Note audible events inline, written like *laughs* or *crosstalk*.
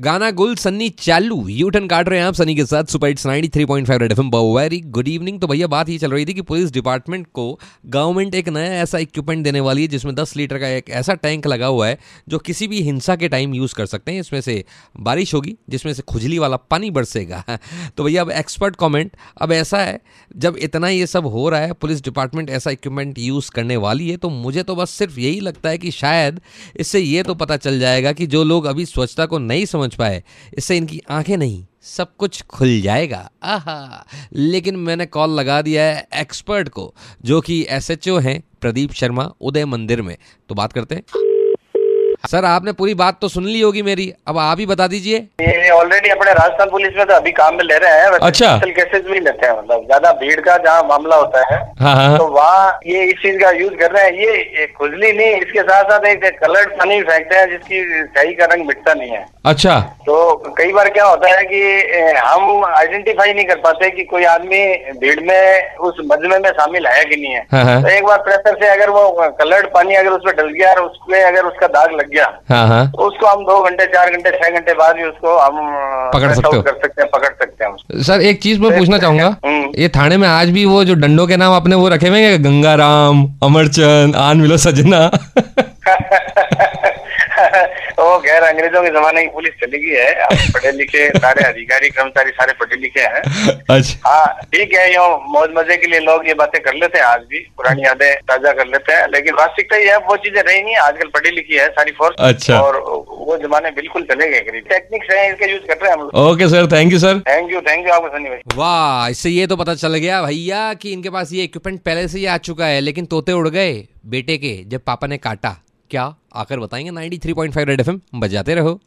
गाना गुल, सन्नी चालू। यू टर्न काट रहे हैं आप सनी के साथ super it's 93.5 red FM very good evening तो भैया, बात ही चल रही थी कि पुलिस डिपार्टमेंट को गवर्नमेंट एक नया ऐसा इक्विपमेंट देने वाली है, जिसमें 10 लीटर का एक ऐसा टैंक लगा हुआ है, जो किसी भी हिंसा के टाइम यूज़ कर सकते हैं। इसमें से बारिश होगी, जिसमें से खुजली वाला पानी बरसेगा। *laughs* तो भैया, अब एक्सपर्ट कॉमेंट अब ऐसा है, जब इतना ये सब हो रहा है, पुलिस डिपार्टमेंट ऐसा इक्विपमेंट यूज़ करने वाली है तो मुझे तो बस सिर्फ़ यही लगता है कि शायद इससे ये तो पता चल जाएगा कि जो लोग अभी स्वच्छता को नहीं समझ पाए। इससे इनकी आँखें नहीं, सब कुछ खुल जाएगा। आहा! लेकिन मैंने कॉल लगा दिया है एक्सपर्ट को, जो कि एसएचओ हैं प्रदीप शर्मा उदय मंदिर में। तो बात करते हैं। सर आपने पूरी बात तो सुन ली होगी मेरी। अब आप ही बता दीजिए। ये ऑलरेडी अपने राजस्थान पुलिस में तो अभी काम में ले रहे हैं अच्छा। केसेस भी लेते हैं मतलब ज़्यादा भीड़ का जहाँ मामला होता है हाँ हाँ। तो वहाँ ये इस चीज़ का यूज़ कर रहे हैं। ये, खुजली नहीं इसके साथ साथ एक कलर्ड पानी फेंकते हैं जिसकी स्याही का रंग मिटता नहीं है। अच्छा। तो कई बार क्या होता है कि हम आइडेंटिफाई नहीं कर पाते कि कोई आदमी भीड़ में उस मजमे में शामिल है कि नहीं है। हाँ हाँ। तो एक बार प्रेशर से अगर वो कलर्ड पानी अगर उसमें डल गया और उसमें अगर उसका दाग लग गया। हाँ हाँ। तो उसको हम दो घंटे चार घंटे छह घंटे बाद भी उसको हम पकड़ सकते हो। कर सकते हैं पकड़ सकते हैं सर एक चीज़ मैं पूछना चाहूँगा। हम्म। ये थाने में आज भी वो जो डंडों के नाम आपने वो रखे हुए गंगाराम अमरचंद आन मिलो सजना। खैर अंग्रेज़ों के जमाने की पुलिस चली गई है। *laughs* पढ़े लिखे सारे अधिकारी कर्मचारी सारे पढ़े लिखे हैं। *laughs* अच्छा। हाँ ठीक है यो मौज मज़े के लिए लोग ये बातें कर लेते हैं आज भी। पुरानी यादें ताज़ा कर लेते हैं लेकिन वास्तविकता ये है वो चीज़ें रही नहीं है आजकल पढ़ी लिखी है सारी फोर्स अच्छा। और वो जमाने बिल्कुल चले गए करीब। टेक्निक्स है इसका यूज़ कर रहे हैं हम लोग। Okay sir thank you sir thank you thank you आपको सनी भाई वाह इससे ये तो पता चल गया भैया कि इनके पास ये इक्विपमेंट पहले से ही आ चुका है लेकिन तोते उड़ गए बेटे के जब पापा ने काटा। क्या आकर बताएँगे? 93.5 रेड एफ़ एम बजाते रहो।